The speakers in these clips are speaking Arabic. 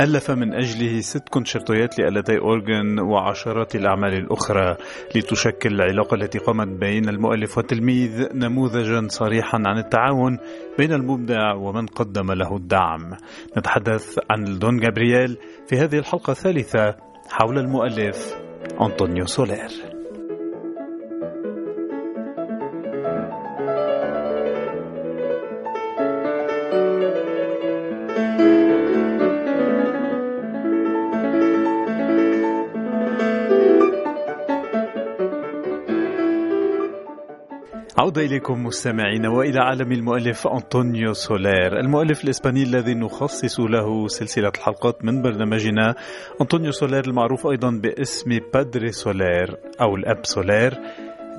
ألف من أجله ست كونشيرتويات لآلتي أورغن وعشرات الأعمال الأخرى لتشكل العلاقة التي قامت بين المؤلف والتلميذ نموذجا صريحا عن التعاون بين المبدع ومن قدم له الدعم. نتحدث عن الدون جابرييل في هذه الحلقة الثالثة حول المؤلف أنطونيو سولير. عودة إليكم مستمعين وإلى عالم المؤلف أنطونيو سولير المؤلف الإسباني الذي نخصص له سلسلة الحلقات من برنامجنا أنطونيو سولير المعروف أيضا باسم بادري سولير أو الأب سولير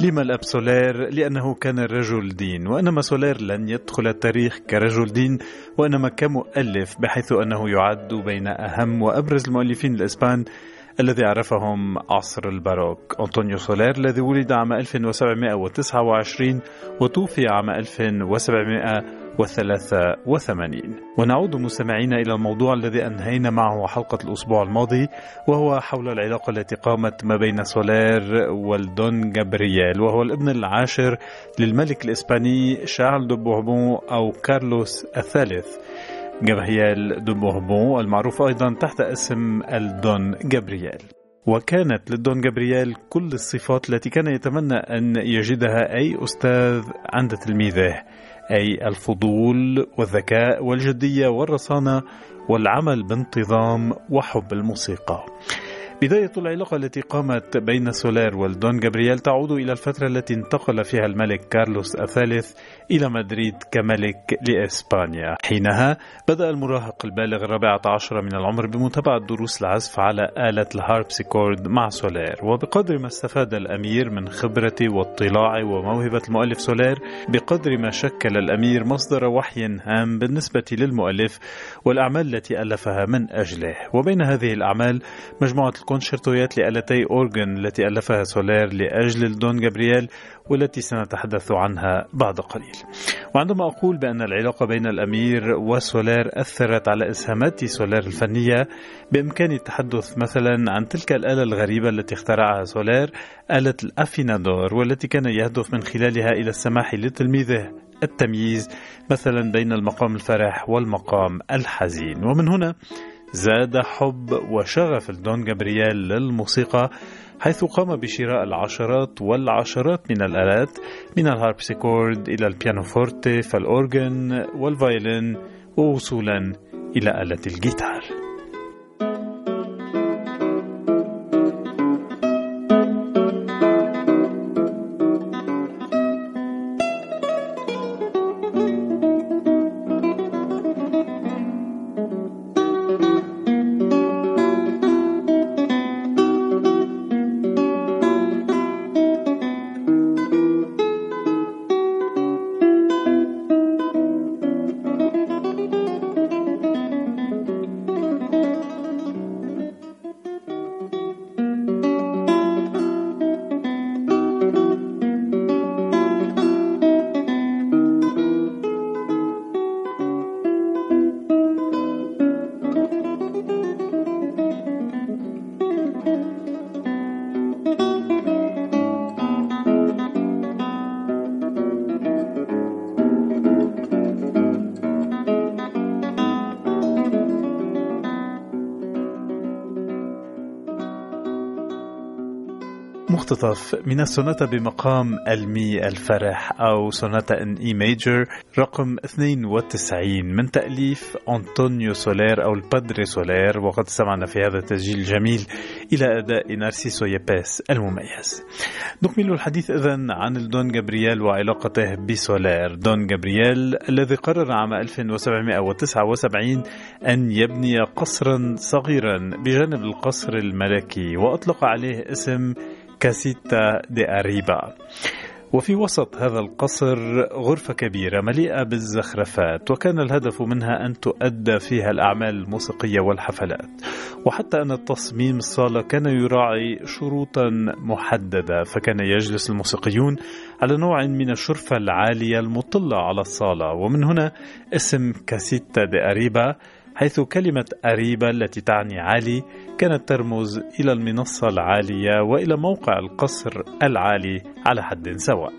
لما الأب سولير؟ لأنه كان رجل دين وإنما سولير لن يدخل التاريخ كرجل دين وإنما كمؤلف بحيث أنه يعد بين أهم وأبرز المؤلفين الإسبان الذي عرفهم عصر الباروك. أنطونيو سولير الذي ولد عام 1729 وتوفي عام 1783 ونعود مستمعين إلى الموضوع الذي أنهينا معه حلقة الأسبوع الماضي وهو حول العلاقة التي قامت ما بين سولير والدون جابرييل وهو الابن العاشر للملك الإسباني شارل دو بوربون أو كارلوس الثالث. جابرييل دو بوربون المعروف أيضا تحت اسم الدون جابرييل. وكانت للدون جابرييل كل الصفات التي كان يتمنى أن يجدها أي أستاذ عند تلميذه أي الفضول والذكاء والجدية والرصانة والعمل بانتظام وحب الموسيقى. بداية العلاقة التي قامت بين سولير والدون جابرييل تعود إلى الفترة التي انتقل فيها الملك كارلوس الثالث إلى مدريد كملك لإسبانيا. حينها بدأ المراهق البالغ الرابعة عشر من العمر بمتابعة دروس العزف على آلة الهاربسيكورد مع سولير. وبقدر ما استفاد الأمير من خبرة واطلاع وموهبة المؤلف سولير بقدر ما شكل الأمير مصدر وحي هام بالنسبة للمؤلف والأعمال التي ألفها من أجله. وبين هذه الأعمال مجموعة الكونشيرتويات لآلتي أورغن التي ألفها سولير لأجل الدون جابرييل والتي سنتحدث عنها بعد قليل. وعندما أقول بأن العلاقة بين الأمير وسولير أثرت على إسهامات سولير الفنية بإمكاني التحدث مثلا عن تلك الآلة الغريبة التي اخترعها سولير آلة الأفينادور والتي كان يهدف من خلالها إلى السماح لتلميذه التمييز مثلا بين المقام الفرح والمقام الحزين. ومن هنا زاد حب وشغف الدون جابرييل للموسيقى حيث قام بشراء العشرات والعشرات من الآلات من الهاربسيكورد إلى البيانوفورتي فالأورغن وال violin ووصولا إلى آلة الجيتار. مقتطف من السوناتا بمقام المي الفرح أو sonata in E major رقم 92 من تأليف أنطونيو سولير أو البادري سولير وقد سمعنا في هذا التسجيل الجميل إلى أداء نارسيسو يابيس المميز. نكمل الحديث إذن عن الدون جابرييل وعلاقته بسولير. دون جابرييل الذي قرر عام 1779 أن يبني قصرا صغيرا بجانب القصر الملكي وأطلق عليه اسم كاسيتا دي أريبا. وفي وسط هذا القصر غرفة كبيرة مليئة بالزخرفات وكان الهدف منها أن تؤدى فيها الأعمال الموسيقية والحفلات. وحتى أن التصميم الصالة كان يراعي شروطا محددة فكان يجلس الموسيقيون على نوع من الشرفة العالية المطلة على الصالة. ومن هنا اسم كاسيتا دي أريبا حيث كلمة أريبة التي تعني عالي كانت ترمز إلى المنصة العالية وإلى موقع القصر العالي على حد سواء.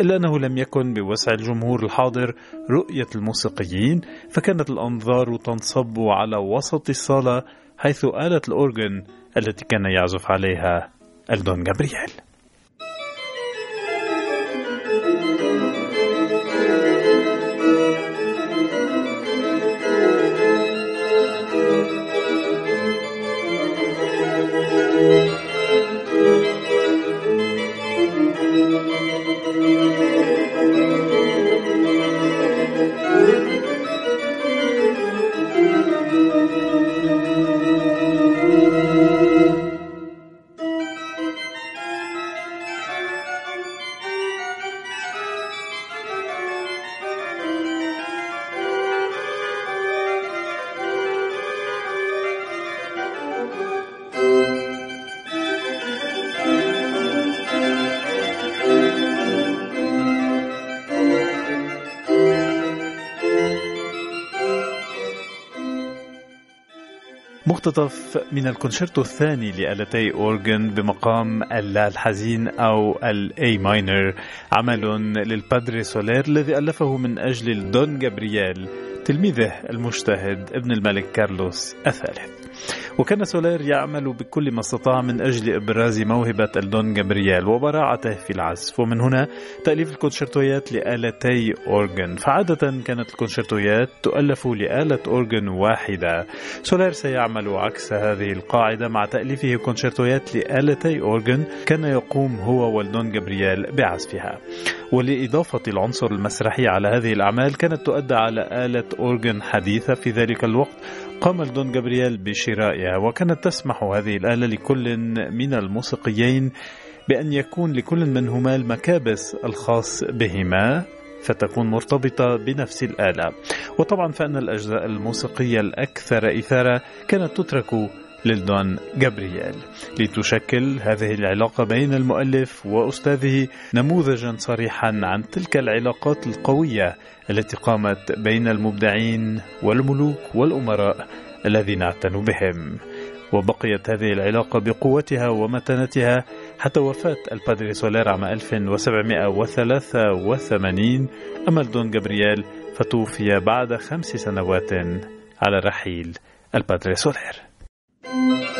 إلا أنه لم يكن بوسع الجمهور الحاضر رؤية الموسيقيين فكانت الأنظار تنصب على وسط الصالة حيث آلة الأورغن التي كان يعزف عليها ألدون جابرييل مقتطف من الكونشيرتو الثاني لآلتي أورغن بمقام اللا الحزين أو ال A minor عمل للبادري سولير الذي ألفه من أجل الدون جابرييل تلميذه المجتهد ابن الملك كارلوس الثالث. وكان سولير يعمل بكل ما استطاع من أجل إبراز موهبة الدون جابرييل وبراعته في العزف. ومن هنا تأليف الكونشرتويات لآلتي أورغن. فعادة كانت الكونشرتويات تؤلف لآلة أورغن واحدة. سولير سيعمل عكس هذه القاعدة مع تأليفه كونشرتويات لآلتي أورغن كان يقوم هو وألدون جابرييل بعزفها. ولإضافة العنصر المسرحي على هذه الأعمال كانت تؤدى على آلة أورغن حديثة في ذلك الوقت. قام ألدون جابرييل بشرائها وكانت تسمح هذه الآلة لكل من الموسيقيين بأن يكون لكل منهما المكابس الخاص بهما فتكون مرتبطة بنفس الآلة. وطبعا فإن الأجزاء الموسيقية الأكثر إثارة كانت تترك للدون جابرييل. لتشكل هذه العلاقة بين المؤلف وأستاذه نموذجا صريحا عن تلك العلاقات القوية التي قامت بين المبدعين والملوك والأمراء الذين اعتنوا بهم وبقيت هذه العلاقة بقوتها ومتانتها حتى وفاة البادري سولير عام 1783 أما الدون جابرييل فتوفي بعد خمس سنوات على رحيل البادري سولير Thank you.